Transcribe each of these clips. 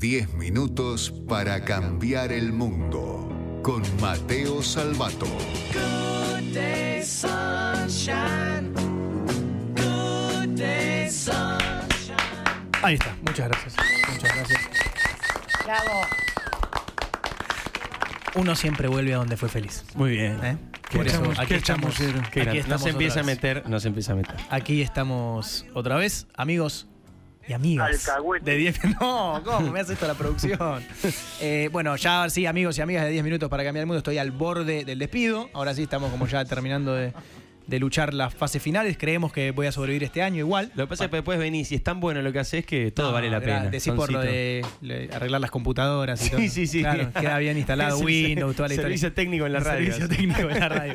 10 minutos para cambiar el mundo. Con Mateo Salvato. Good day, sunshine. Good day, sunshine. Ahí está, muchas gracias. Muchas gracias. Bravo. Uno siempre vuelve a donde fue feliz. Muy bien. ¿eh? Qué Por eso chamos- aquí qué estamos. Qué aquí estamos se empieza a meter, no se empieza a meter. Aquí estamos otra vez, amigos y amigas. De 10 No, ¿cómo me hace esto la producción? Eh, bueno, ya sí, amigos y amigas de 10 minutos para cambiar el mundo. Estoy al borde del despido. Ahora sí estamos como ya terminando de, de luchar las fases finales. Creemos que voy a sobrevivir este año igual. Lo que pasa es que después venís y es tan bueno lo que haces que todo No, vale la pena. Decís por lo de arreglar las computadoras y Sí, todo. sí, sí. Claro, queda bien instalado Windows, toda la historia. servicio técnico en la radio. Servicio técnico en la radio.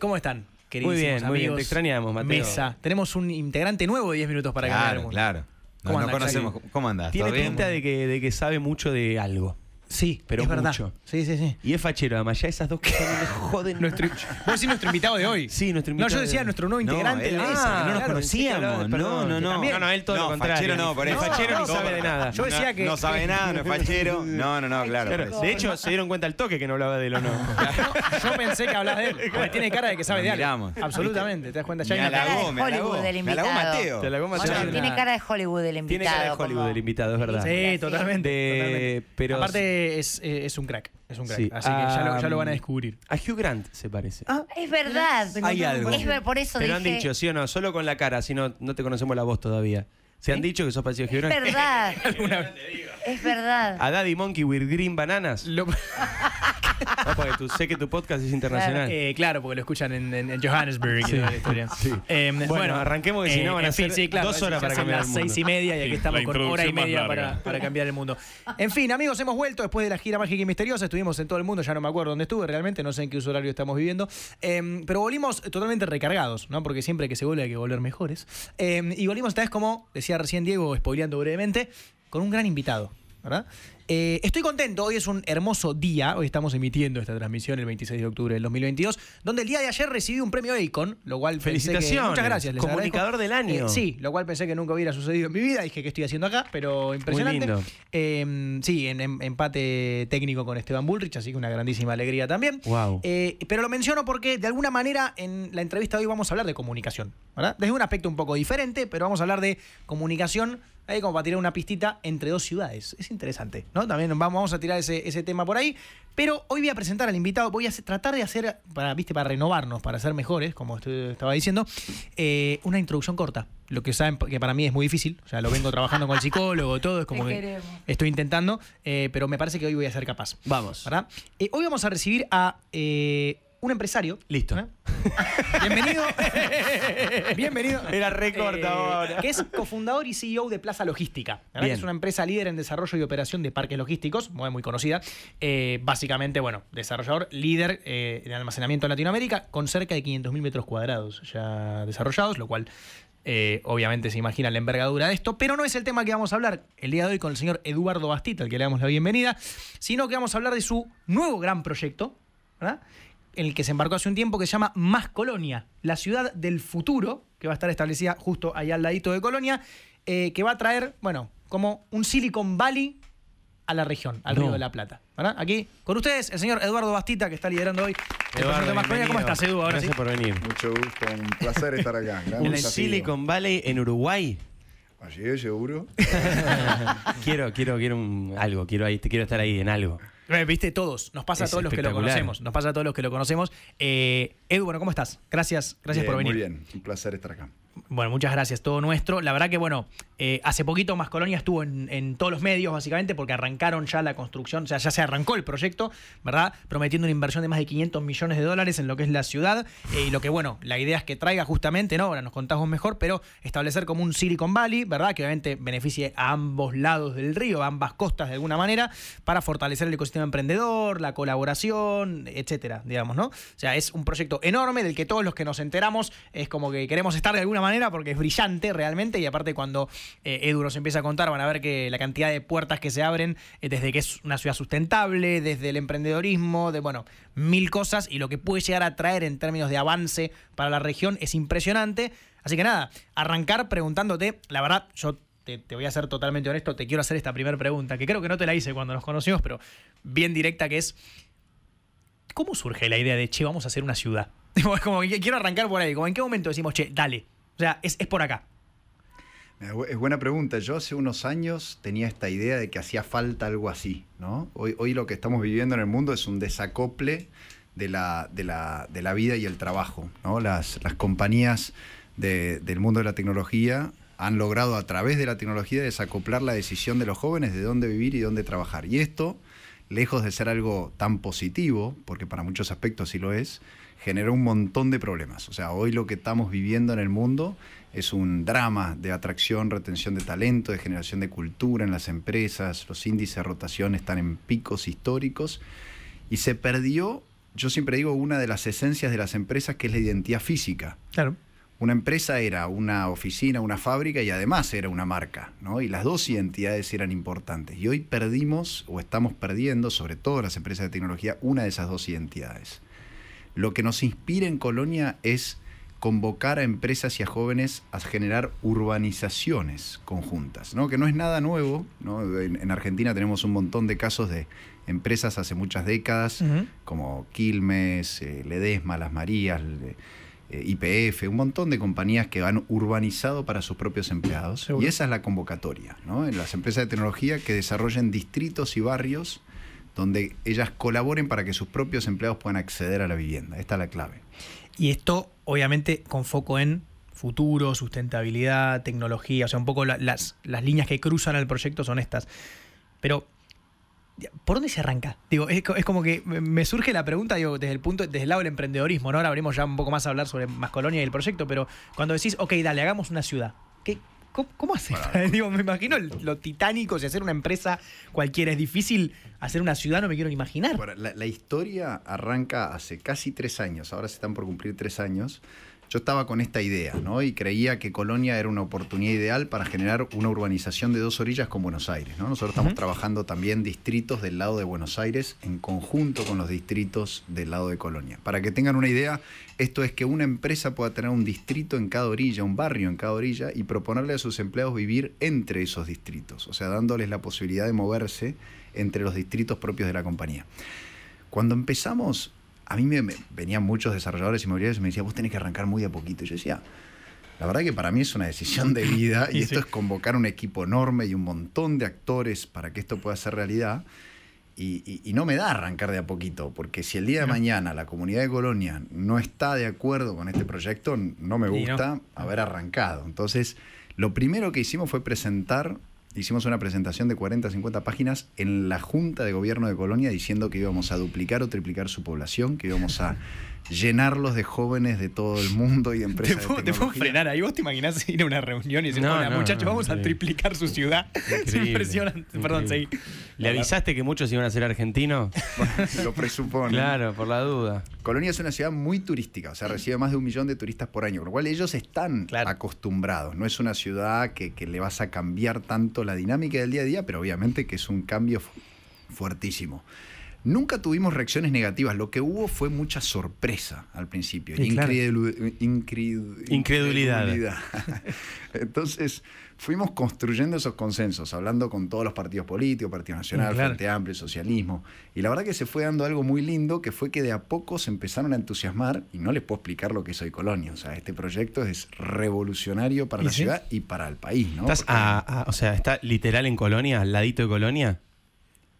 ¿Cómo están? Queridísimos Muy bien, muy bien. amigos? Te extrañamos, Mateo. Mesa. Tenemos un integrante nuevo de 10 minutos para cambiar el Claro, mundo. claro. No, ¿Cómo no conocemos. ¿Cómo andás? Tiene pinta de que, de que sabe mucho de algo. Sí, Pero es verdad. mucho. Sí, sí, sí. Y es fachero, además. Ya esas dos cosas no me joden. Nuestro, vos decís nuestro invitado de hoy. Sí, nuestro No, invitado yo de decía nuestro nuevo No, integrante él de la es, mesa. que no nos claro, conocíamos. que No, no, no. No, no, él todo no, lo contrario. Fachero no, por Es eso. fachero No, sabe de nada. Yo decía no, que- No sabe nada, no es fachero. No, no, no, claro. De hecho, se dieron cuenta al toque que no hablaba de él o no. Yo pensé que hablabas de él. porque tiene cara de que sabe Nos de algo. miramos. Absolutamente, te das cuenta. Ya Me halagó, me halagó. Me halagó. Mateo. Te halagó Mateo. Sí, tiene cara de Hollywood el invitado. Tiene cara de Hollywood el invitado, es verdad. Sí, totalmente. De- totalmente. pero- Aparte es, eh, es un crack. Es un crack. Sí. Así que ya lo, ya lo van a Ah, descubrir. A Hugh Grant se parece. Es verdad. Hay algo. Es ver, por eso Te lo han dije. dicho, ¿sí o no? Solo con la cara, si no, no te conocemos la voz todavía. ¿Se han dicho que sos parecido a Hugh Es Grant? verdad. Alguna vez. Es verdad. A Daddy Monkey with Green Bananas. Lo- No, porque tú, sé que tu podcast es internacional. Eh, claro, porque lo escuchan en, en- en Johannesburg. y toda la historia. Eh, Bueno, arranquemos, que si no van a ser sí, claro, dos horas para cambiar las el mundo. seis y media y aquí Sí, estamos con hora y media para, para cambiar el mundo. En fin, amigos, hemos vuelto después de la gira mágica y misteriosa. Estuvimos en todo el mundo, ya no me acuerdo dónde estuve realmente, no sé en qué uso horario estamos viviendo. Eh, pero volvimos totalmente recargados, ¿no? Porque siempre que se vuelve hay que volver mejores. Eh, y volvimos esta vez, como decía recién Diego, spoileando brevemente, con un gran invitado, ¿verdad? Eh, estoy contento, hoy es un hermoso día, hoy estamos emitiendo esta transmisión el 26 de octubre del 2022, donde el día de ayer recibí un premio Acon, lo cual pensé que- Felicitaciones. muchas gracias. les Comunicador agradezco. del año. Eh, sí, lo cual pensé que nunca hubiera sucedido en mi vida, dije que estoy haciendo acá, pero impresionante. lindo. Eh, sí, en, en- empate técnico con Esteban Bullrich, así que una grandísima alegría también. Wow. Eh, pero lo menciono porque de alguna manera en la entrevista de hoy vamos a hablar de comunicación, ¿verdad? Desde un aspecto un poco diferente, pero vamos a hablar de comunicación, ahí como para tirar una pistita entre dos ciudades. Es interesante, ¿no? También vamos, vamos a tirar ese, ese tema por ahí. Pero hoy voy a presentar al invitado, voy a tratar de hacer, para, ¿viste? para renovarnos, para ser mejores, como estoy- estaba diciendo, eh, una introducción corta. Lo que saben que para mí es muy difícil, o sea, lo vengo trabajando con el psicólogo, todo, es como Te que queremos. estoy intentando, eh, pero me parece que hoy voy a ser capaz. Vamos. ¿verdad? Eh, hoy vamos a recibir a eh, un empresario. Listo. ¿eh? Bienvenido. Bienvenido. Era récord Eh, ahora. Que es cofundador y CEO de Plaza Logística. Que Es una empresa líder en desarrollo y operación de parques logísticos, muy, muy conocida. Eh, básicamente, bueno, desarrollador líder eh, en almacenamiento en Latinoamérica, con cerca de 500.000 metros cuadrados ya desarrollados, lo cual eh, obviamente se imagina la envergadura de esto, pero no es el tema que vamos a hablar el día de hoy con el señor Eduardo Bastita, al que le damos la bienvenida, sino que vamos a hablar de su nuevo gran proyecto, ¿verdad? En el que se embarcó hace un tiempo, que se llama Más Colonia, la ciudad del futuro, que va a estar establecida justo ahí al ladito de Colonia, eh, que va a traer, bueno, como un Silicon Valley a la región, al No. Río de la Plata. ¿verdad? Aquí con ustedes, el señor Eduardo Bastita, que está liderando hoy el Eduardo, Más Colonia. ¿Cómo estás, Edu? Ahora sí. Gracias por venir. Mucho gusto, un placer estar acá. Gran Un desafío. Silicon Valley en Uruguay. Allí es seguro. quiero, quiero, quiero un- algo. Quiero ahí, te quiero estar ahí en algo. Eh, Viste, todos. Nos pasa a todos los que lo conocemos. Nos pasa a todos los que lo conocemos. Eh, Edu, bueno, ¿cómo estás? Gracias, gracias Bien, por venir. Muy bien, un placer estar acá. Bueno, muchas gracias, todo nuestro. La verdad que, bueno, eh, hace poquito Más Colonia estuvo en, en todos los medios, básicamente, porque arrancaron ya la construcción, o sea, ya se arrancó el proyecto, ¿verdad? Prometiendo una inversión de más de 500 millones de dólares en lo que es la ciudad. eh, y lo que, bueno, la idea es que traiga justamente, ¿no? Ahora nos contamos mejor, pero establecer como un Silicon Valley, ¿verdad? Que obviamente beneficie a ambos lados del río, a ambas costas de alguna manera, para fortalecer el ecosistema emprendedor, la colaboración, etcétera, digamos, ¿no? O sea, es un proyecto enorme del que todos los que nos enteramos es como que queremos estar de alguna manera porque es brillante realmente y aparte cuando eh, Edu nos empieza a contar van a ver que la cantidad de puertas que se abren eh, desde que es una ciudad sustentable, desde el emprendedorismo, de bueno, mil cosas y lo que puede llegar a traer en términos de avance para la región es impresionante. Así que nada, arrancar preguntándote, la verdad, yo te, te voy a ser totalmente honesto, te quiero hacer esta primera pregunta, que creo que no te la hice cuando nos conocimos, pero bien directa, que es, ¿cómo surge la idea de, che, vamos a hacer una ciudad? Como que quiero arrancar por ahí, como en qué momento decimos, che, dale, o sea, es, es por acá. Es buena pregunta. Yo hace unos años tenía esta idea de que hacía falta algo así, ¿no? Hoy, hoy lo que estamos viviendo en el mundo es un desacople de la, de la, de la vida y el trabajo, ¿no? Las, las compañías de- del mundo de la tecnología han logrado a través de la tecnología desacoplar la decisión de los jóvenes de dónde vivir y dónde trabajar. Y esto, lejos de ser algo tan positivo, porque para muchos aspectos sí lo es, generó un montón de problemas. O sea, hoy lo que estamos viviendo en el mundo es un drama de atracción, retención de talento, de generación de cultura en las empresas, los índices de rotación están en picos históricos y se perdió, yo siempre digo, una de las esencias de las empresas que es la identidad física. Claro. Una empresa era una oficina, una fábrica y además era una marca, ¿no? Y las dos identidades eran importantes. Y hoy perdimos o estamos perdiendo, sobre todo las empresas de tecnología, una de esas dos identidades. Lo que nos inspira en Colonia es convocar a empresas y a jóvenes a generar urbanizaciones conjuntas, ¿no? que no es nada nuevo. ¿no? En, en Argentina tenemos un montón de casos de empresas hace muchas décadas, como Quilmes, eh, Ledesma, Las Marías, eh, IPF, un montón de compañías que han urbanizado para sus propios empleados. Seguro. Y esa es la convocatoria, ¿no? En las empresas de tecnología que desarrollen distritos y barrios donde ellas colaboren para que sus propios empleados puedan acceder a la vivienda. Esta es la clave. Y esto, obviamente, con foco en futuro, sustentabilidad, tecnología, o sea, un poco la- las, las líneas que cruzan al proyecto son estas. Pero, ¿por dónde se arranca? Digo, es, es como que me- surge la pregunta, digo, desde el punto, desde el lado del emprendedorismo, ¿no? Ahora habremos ya un poco más a hablar sobre más colonia y el proyecto, pero cuando decís, ok, dale, hagamos una ciudad, ¿qué, cómo, cómo haces? digo, me imagino lo titánico, si hacer una empresa cualquiera es difícil, hacer una ciudad no me quiero ni imaginar. La historia arranca hace casi tres años, ahora se están por cumplir tres años. Yo estaba con esta idea, ¿no? Y creía que Colonia era una oportunidad ideal para generar una urbanización de dos orillas con Buenos Aires, ¿no? Nosotros estamos trabajando también distritos del lado de Buenos Aires en conjunto con los distritos del lado de Colonia. Para que tengan una idea, esto es que una empresa pueda tener un distrito en cada orilla, un barrio en cada orilla y proponerle a sus empleados vivir entre esos distritos, o sea, dándoles la posibilidad de moverse entre los distritos propios de la compañía. Cuando empezamos, a mí me, me- venían muchos desarrolladores inmobiliarios y me decían, vos tenés que arrancar muy a poquito. Y yo decía, la verdad que para mí es una decisión de vida y Y esto sí. es convocar un equipo enorme y un montón de actores para que esto pueda ser realidad. Y, y- y no me da arrancar de a poquito, porque si el día de mañana la comunidad de Colonia no está de acuerdo con este proyecto, no me no. gusta haber arrancado. Entonces, lo primero que hicimos fue presentar, hicimos una presentación de 40, 50 páginas en la Junta de Gobierno de Colonia diciendo que íbamos a duplicar o triplicar su población, que íbamos a llenarlos de jóvenes de todo el mundo y de Te empresas. de te puedo frenar ahí. ¿Vos te imaginás ir a una reunión y decir, No, hola no, muchachos, no, vamos a sí. triplicar su ciudad? Es Increíble, impresionante. Perdón, seguí. ¿Le avisaste que muchos iban a ser argentinos? Lo presupone. Claro, por la duda. Colonia es una ciudad muy turística, o sea, recibe más de un millón de turistas por año, con lo cual ellos están Claro. acostumbrados. No es una ciudad que, que le vas a cambiar tanto la dinámica del día a día, pero obviamente que es un cambio fu- fuertísimo. Nunca tuvimos reacciones negativas, lo que hubo fue mucha sorpresa al principio. Sí, claro. Incredulidad. incredulidad. Entonces, fuimos construyendo esos consensos, hablando con todos los partidos políticos, Partido Nacional, claro. Frente Amplio, Socialismo. Y la verdad que se fue dando algo muy lindo, que fue que de a poco se empezaron a entusiasmar, y no les puedo explicar lo que es hoy Colonia. O sea, este proyecto es revolucionario para ¿Y la sí? ciudad y para el país, ¿no? ¿Estás Porque- a, a- o sea, está literal en Colonia, al ladito de Colonia?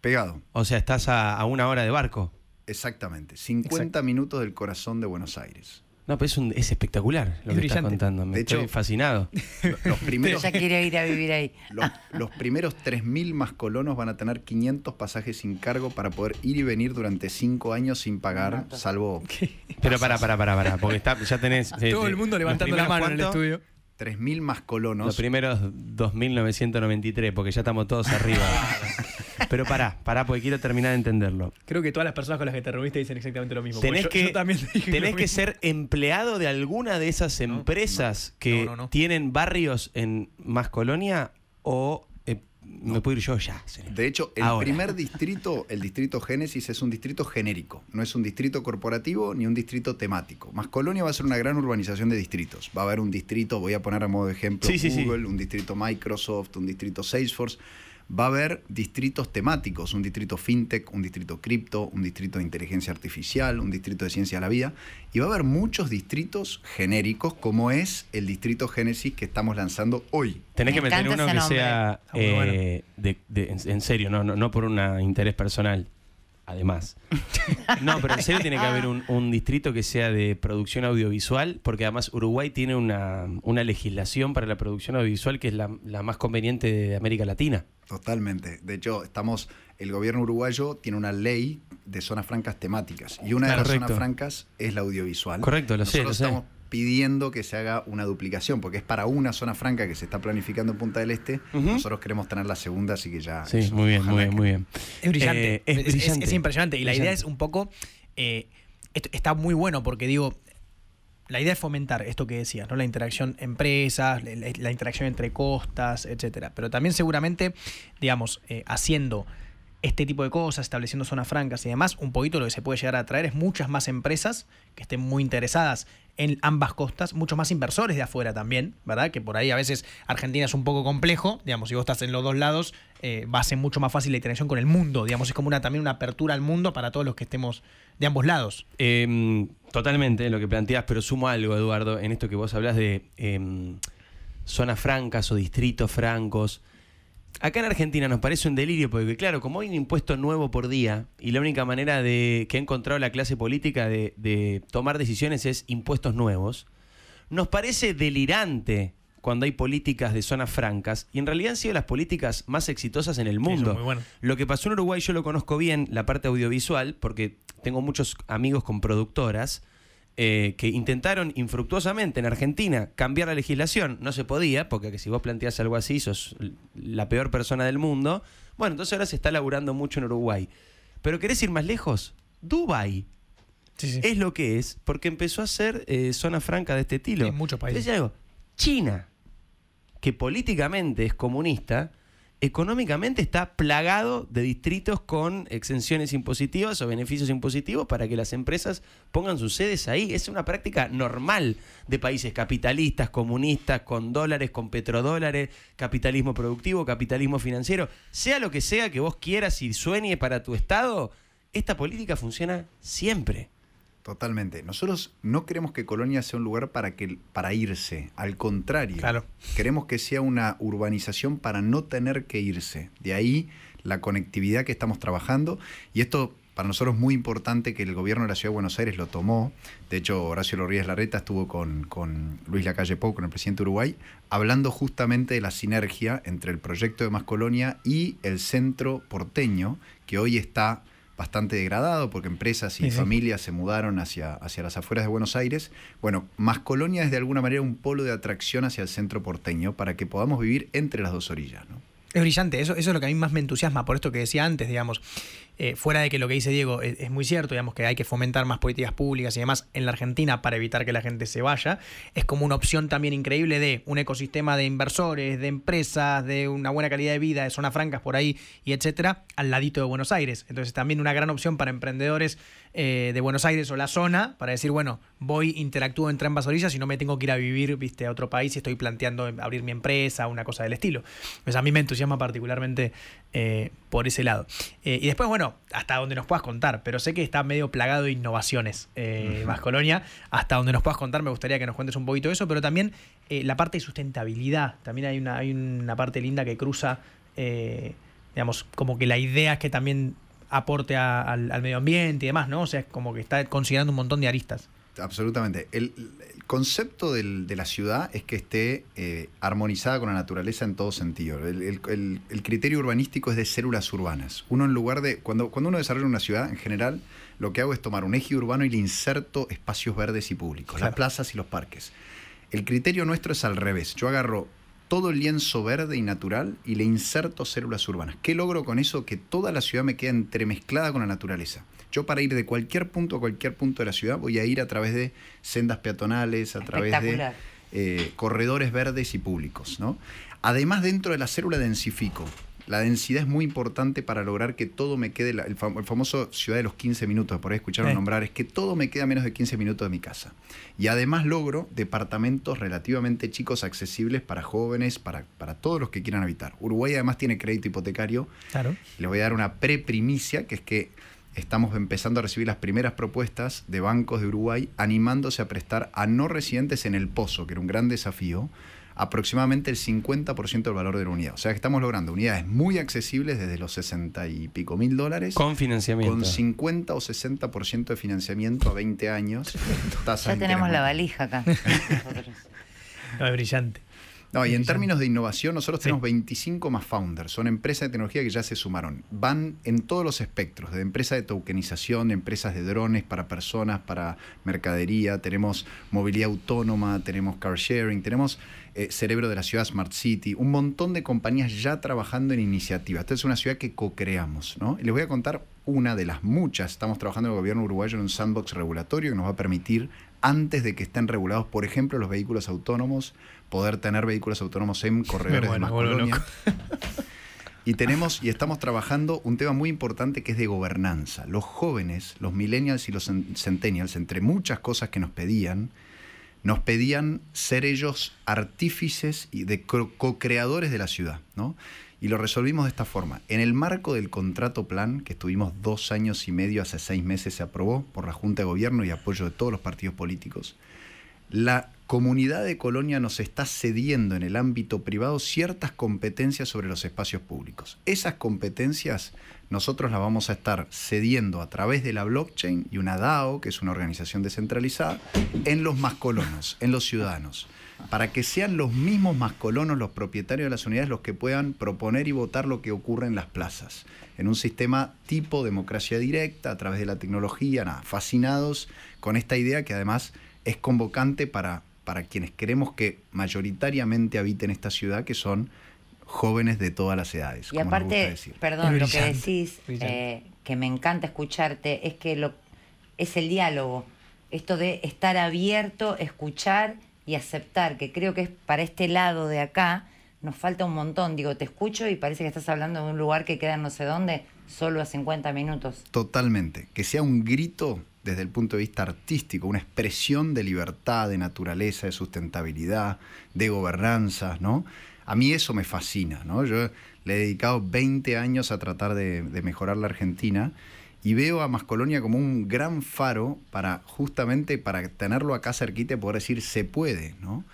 Pegado, O sea, estás a, a una hora de barco. exactamente. 50 Exacto. minutos del corazón de Buenos Aires. No, pero es, un- es espectacular lo Es que estás brillante. contando. Me De estoy hecho- fascinado. Lo- Los primeros, Ya quiere ir a vivir ahí. los, los primeros 3.000 más colonos van a tener 500 pasajes sin cargo para poder ir y venir durante 5 años sin pagar, salvo Pero para, para, para, para, porque está, ya tenés... Todo eh, el mundo levantando la mano en el estudio. 3.000 más colonos. Los primeros 2.993, porque ya estamos todos arriba. Pero pará, pará, porque quiero terminar de entenderlo. Creo que todas las personas con las que te reuniste dicen exactamente lo mismo. Tenés yo- que, yo también dije tenés que ser empleado de alguna de esas empresas que No, no, no. tienen barrios en Más Colonia o eh, me puedo ir yo ya. señor. De hecho, el Ahora. primer distrito, el distrito Génesis, es un distrito genérico. No es un distrito corporativo ni un distrito temático. Más Colonia va a ser una gran urbanización de distritos. Va a haber un distrito, voy a poner a modo de ejemplo, Sí, sí, sí. Google, un distrito Microsoft, un distrito Salesforce. Va a haber distritos temáticos, un distrito fintech, un distrito cripto, un distrito de inteligencia artificial, un distrito de ciencia de la vida. Y va a haber muchos distritos genéricos, como es el distrito Génesis que estamos lanzando hoy. Tenés Me que meter uno que nombre. sea bueno. eh, de- de- en, en serio, no, no, no por un interés personal. Además. No, pero en serio tiene que haber un, un distrito que sea de producción audiovisual, porque además Uruguay tiene una, una legislación para la producción audiovisual que es la, la más conveniente de América Latina. Totalmente. De hecho, estamos, el gobierno uruguayo tiene una ley de zonas francas temáticas y una de las zonas francas es la audiovisual. Correcto, lo sé, Nosotros lo sé. estamos pidiendo que se haga una duplicación porque es para una zona franca que se está planificando en Punta del Este. Nosotros queremos tener la segunda, así que ya. Sí, eso, muy bien, muy bien, que- muy bien. Es brillante. Eh, es es, es- brillante. es impresionante. Y la idea es un poco. eh, esto está muy bueno porque digo. La idea es fomentar esto que decías, ¿no? La interacción empresas, la, interacción entre costas, etcétera. Pero también seguramente, digamos, eh, haciendo este tipo de cosas, estableciendo zonas francas y demás, un poquito lo que se puede llegar a atraer es muchas más empresas que estén muy interesadas en ambas costas, muchos más inversores de afuera también, ¿verdad? Que por ahí a veces Argentina es un poco complejo, digamos, si vos estás en los dos lados, eh, va a ser mucho más fácil la interacción con el mundo, digamos, es como una también una apertura al mundo para todos los que estemos de ambos lados. Eh, totalmente lo que planteas, pero sumo algo, Eduardo, en esto que vos hablas de eh, zonas francas o distritos francos. Acá en Argentina nos parece un delirio porque, claro, como hay un impuesto nuevo por día y la única manera de que ha encontrado la clase política de, de tomar decisiones es impuestos nuevos, nos parece delirante cuando hay políticas de zonas francas y en realidad han sido las políticas más exitosas en el mundo. Lo que pasó en Uruguay yo lo conozco bien, la parte audiovisual, porque tengo muchos amigos con productoras eh, que intentaron infructuosamente en Argentina cambiar la legislación. No se podía, porque que si vos planteás algo así sos la peor persona del mundo. Bueno, entonces ahora se está laburando mucho en Uruguay. Pero ¿querés ir más lejos? Dubai Sí, sí. es lo que es porque empezó a ser eh, zona franca de este estilo. En muchos países. Entonces, algo, China, que políticamente es comunista, económicamente está plagado de distritos con exenciones impositivas o beneficios impositivos para que las empresas pongan sus sedes ahí. Es una práctica normal de países capitalistas, comunistas, con dólares, con petrodólares, capitalismo productivo, capitalismo financiero. Sea lo que sea que vos quieras y sueñe para tu estado, esta política funciona siempre. Totalmente. Nosotros no queremos que Colonia sea un lugar para, que, para irse. Al contrario. Claro. Queremos que sea una urbanización para no tener que irse. De ahí la conectividad que estamos trabajando. Y esto para nosotros es muy importante que el gobierno de la Ciudad de Buenos Aires lo tomó. De hecho, Horacio Lorrías Larreta estuvo con, con Luis Lacalle Pou, con el presidente de Uruguay, hablando justamente de la sinergia entre el proyecto de Más Colonia y el centro porteño, que hoy está bastante degradado porque empresas y Sí, sí. familias se mudaron hacia, hacia las afueras de Buenos Aires. Bueno, Más Colonia es de alguna manera un polo de atracción hacia el centro porteño para que podamos vivir entre las dos orillas. ¿no? Es brillante, eso, eso es lo que a mí más me entusiasma, por esto que decía antes, digamos, eh, fuera de que lo que dice Diego es, es muy cierto, digamos que hay que fomentar más políticas públicas y demás en la Argentina para evitar que la gente se vaya, es como una opción también increíble de un ecosistema de inversores, de empresas, de una buena calidad de vida, de zonas francas por ahí y etcétera, al ladito de Buenos Aires. Entonces también una gran opción para emprendedores eh, de Buenos Aires o la zona para decir, bueno, voy, interactúo entre ambas orillas y no me tengo que ir a vivir, viste, a otro país y estoy planteando abrir mi empresa, una cosa del estilo. Pues a mí me entusiasma particularmente eh, por ese lado. Eh, y después, bueno, hasta donde nos puedas contar, pero sé que está medio plagado de innovaciones eh, más Colonia. Hasta donde nos puedas contar, me gustaría que nos cuentes un poquito eso, pero también la parte de sustentabilidad. También hay una, hay una parte linda que cruza, digamos, como que la idea es que también aporte a- al, al medio ambiente y demás, ¿no? O sea, es como que está considerando un montón de aristas. Absolutamente. El, el concepto del- de la ciudad es que esté eh, armonizada con la naturaleza en todo sentido. El, el- el- criterio urbanístico es de células urbanas. Uno en lugar de. Cuando, cuando uno desarrolla una ciudad, en general, lo que hago es tomar un eje urbano y le inserto espacios verdes y públicos, Claro. las plazas y los parques. El criterio nuestro es al revés. Yo agarro todo el lienzo verde y natural y le inserto células urbanas. ¿Qué logro con eso? Que toda la ciudad me quede entremezclada con la naturaleza. Yo para ir de cualquier punto a cualquier punto de la ciudad voy a ir a través de sendas peatonales, a través de eh, corredores verdes y públicos. ¿no? Además, dentro de la célula densifico. La densidad es muy importante para lograr que todo me quede, la- el, fam- el famoso ciudad de los 15 minutos, por ahí escucharon Sí. nombrar, es que todo me queda menos de 15 minutos de mi casa. Y además logro departamentos relativamente chicos, accesibles para jóvenes, para, para todos los que quieran habitar. Uruguay además tiene crédito hipotecario Claro. les voy a dar una pre-primicia, que es que estamos empezando a recibir las primeras propuestas de bancos de Uruguay animándose a prestar a no residentes en el pozo, que era un gran desafío, aproximadamente el 50% del valor de la unidad. O sea que estamos logrando unidades muy accesibles desde los 60 y pico mil dólares. Con financiamiento. Con 50 o 60% de financiamiento a 20 años. tasa Ya tenemos la valija acá. No, es brillante. No, y en términos de innovación, nosotros Sí. tenemos 25 más founders. Son empresas de tecnología que ya se sumaron. Van en todos los espectros, de empresas de tokenización, empresas de drones para personas, para mercadería, tenemos movilidad autónoma, tenemos car sharing, tenemos eh, Cerebro de la Ciudad Smart City, un montón de compañías ya trabajando en iniciativas. Esta es una ciudad que co-creamos. ¿no? Y les voy a contar una de las muchas. Estamos trabajando en el gobierno uruguayo en un sandbox regulatorio que nos va a permitir, antes de que estén regulados, por ejemplo, los vehículos autónomos, poder tener vehículos autónomos en corredores Bueno, de Mascolonia. Y tenemos y estamos trabajando un tema muy importante que es de gobernanza. Los jóvenes, los millennials y los cen- centennials, entre muchas cosas que nos pedían, nos pedían ser ellos artífices y de co- co-creadores de la ciudad, ¿no? Y lo resolvimos de esta forma. En el marco del contrato plan, que estuvimos dos años y medio, hace seis meses se aprobó por la Junta de Gobierno y apoyo de todos los partidos políticos, la comunidad de Colonia nos está cediendo en el ámbito privado ciertas competencias sobre los espacios públicos. Esas competencias nosotros las vamos a estar cediendo a través de la blockchain y una DAO, que es una organización descentralizada, en los mascolonos, en los ciudadanos, para que sean los mismos mascolonos, los propietarios de las unidades, los que puedan proponer y votar lo que ocurre en las plazas, en un sistema tipo democracia directa, a través de la tecnología, nada, fascinados con esta idea que además es convocante para, para quienes queremos que mayoritariamente habiten esta ciudad, que son jóvenes de todas las edades. Y como nos gusta aparte, decir. perdón, lo que decís, eh, que me encanta escucharte, es que lo, es el diálogo. Esto de estar abierto, escuchar y aceptar, que creo que es para este lado de acá, nos falta un montón. Digo, te escucho y parece que estás hablando de un lugar que queda no sé dónde, solo a 50 minutos. Totalmente. Que sea un grito desde el punto de vista artístico, una expresión de libertad, de naturaleza, de sustentabilidad, de gobernanza, ¿no? A mí eso me fascina, ¿no? Yo le he dedicado 20 años a tratar de, de mejorar la Argentina y veo a Mascolonia como un gran faro para justamente para tenerlo acá cerquita y poder decir se puede, ¿no?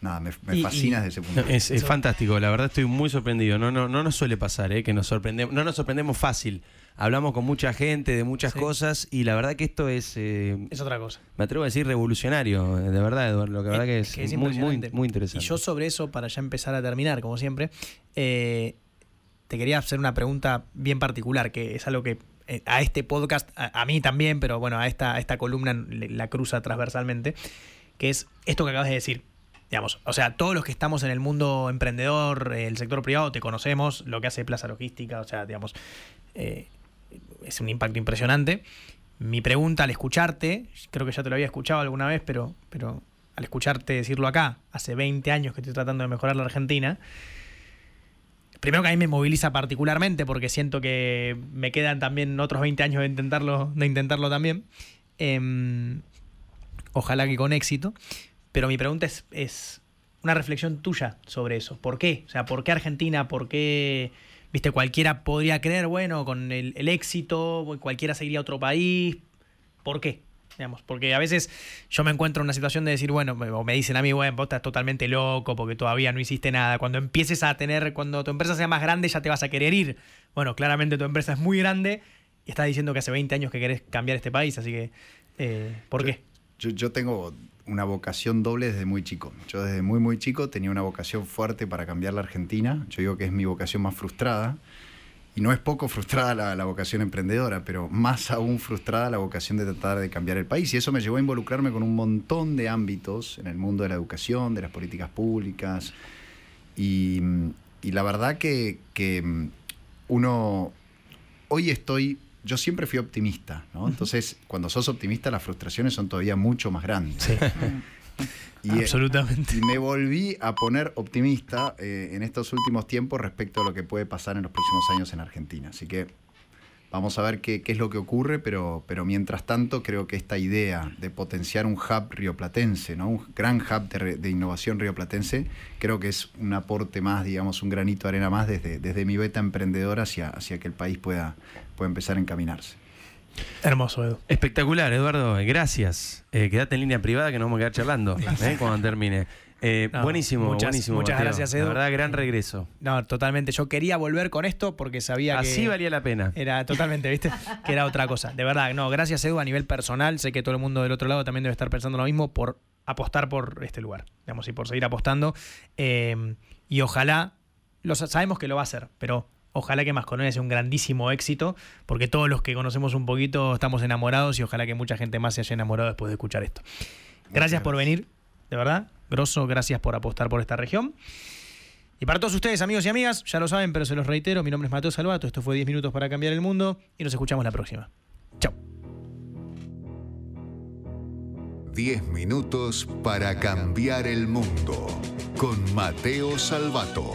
Nada, me, me Y- fascina desde ese punto. No, de vista. es, es fantástico, la verdad estoy muy sorprendido. No, no, no nos suele pasar, ¿eh? que nos sorprendemos, no nos sorprendemos fácil. Hablamos con mucha gente de muchas Sí. cosas y la verdad que esto es, eh, Es otra cosa. me atrevo a decir revolucionario, eh, de verdad, Eduardo. Lo que la verdad que es, muy, muy, impresionante. muy interesante. Y yo sobre eso, para ya empezar a terminar, como siempre, eh, te quería hacer una pregunta bien particular, que es algo que a este podcast, a, mí también, pero bueno, a esta, esta columna la cruza transversalmente, que es esto que acabas de decir. Digamos, o sea, todos los que estamos en el mundo emprendedor, el sector privado, te conocemos, lo que hace Plaza Logística, o sea, digamos, eh, es un impacto impresionante. Mi pregunta al escucharte, creo que ya te lo había escuchado alguna vez, pero, pero al escucharte decirlo acá, hace 20 años que estoy tratando de mejorar la Argentina, primero que a mí me moviliza particularmente porque siento que me quedan también otros 20 años de intentarlo, de intentarlo también. Em, ojalá que con éxito. Pero mi pregunta es, es una reflexión tuya sobre eso. ¿Por qué? O sea, ¿por qué Argentina? ¿Por qué, viste, cualquiera podría creer, bueno, con el, el éxito, cualquiera seguiría a otro país? ¿Por qué? Digamos, porque a veces yo me encuentro en una situación de decir, bueno, o me dicen a mí, bueno, vos estás totalmente loco porque todavía no hiciste nada. Cuando empieces a tener, cuando tu empresa sea más grande, ya te vas a querer ir. Bueno, claramente tu empresa es muy grande y estás diciendo que hace 20 años que querés cambiar este país, así que, eh, ¿por qué? Yo, yo tengo una vocación doble desde muy chico. Yo desde muy, muy chico tenía una vocación fuerte para cambiar la Argentina. Yo digo que es mi vocación más frustrada. Y no es poco frustrada la, la vocación emprendedora, pero más aún frustrada la vocación de tratar de cambiar el país. Y eso me llevó a involucrarme con un montón de ámbitos en el mundo de la educación, de las políticas públicas. Y, y la verdad que, que mm, uno, hoy estoy, yo siempre fui optimista, ¿no? Entonces, cuando sos optimista, las frustraciones son todavía mucho más grandes. Y, eh, Absolutamente. y me volví a poner optimista eh, en estos últimos tiempos respecto a lo que puede pasar en los próximos años en Argentina. Así que vamos a ver qué, qué es lo que ocurre, pero, pero mientras tanto creo que esta idea de potenciar un hub rioplatense, ¿no? un gran hub de, re- de innovación rioplatense, creo que es un aporte más, digamos, un granito de arena más desde, desde mi beta emprendedora hacia, hacia que el país pueda, pueda empezar a encaminarse. Hermoso, Edu. Espectacular, Eduardo. Gracias. Eh, quédate en línea privada que nos vamos a quedar charlando eh, cuando termine. Eh, No, buenísimo, muchas- buenísimo. muchas Mateo. gracias, Edu. La verdad, gran regreso. No, totalmente. Yo quería volver con esto porque sabía que. Así valía la pena. Era totalmente, ¿viste? Que era otra cosa. De verdad, no, gracias Edu a nivel personal. Sé que todo el mundo del otro lado también debe estar pensando lo mismo por apostar por este lugar, digamos, y por seguir apostando. Eh, y ojalá, lo, sa- sabemos que lo va a hacer, pero ojalá que Mascolonia sea un grandísimo éxito, porque todos los que conocemos un poquito estamos enamorados y ojalá que mucha gente más se haya enamorado después de escuchar esto. Gracias por venir, de verdad. Grosso, gracias por apostar por esta región. Y para todos ustedes, amigos y amigas, ya lo saben, pero se los reitero, mi nombre es Mateo Salvato, esto fue 10 minutos para cambiar el mundo y nos escuchamos la próxima. Chao. 10 minutos para cambiar el mundo con Mateo Salvato.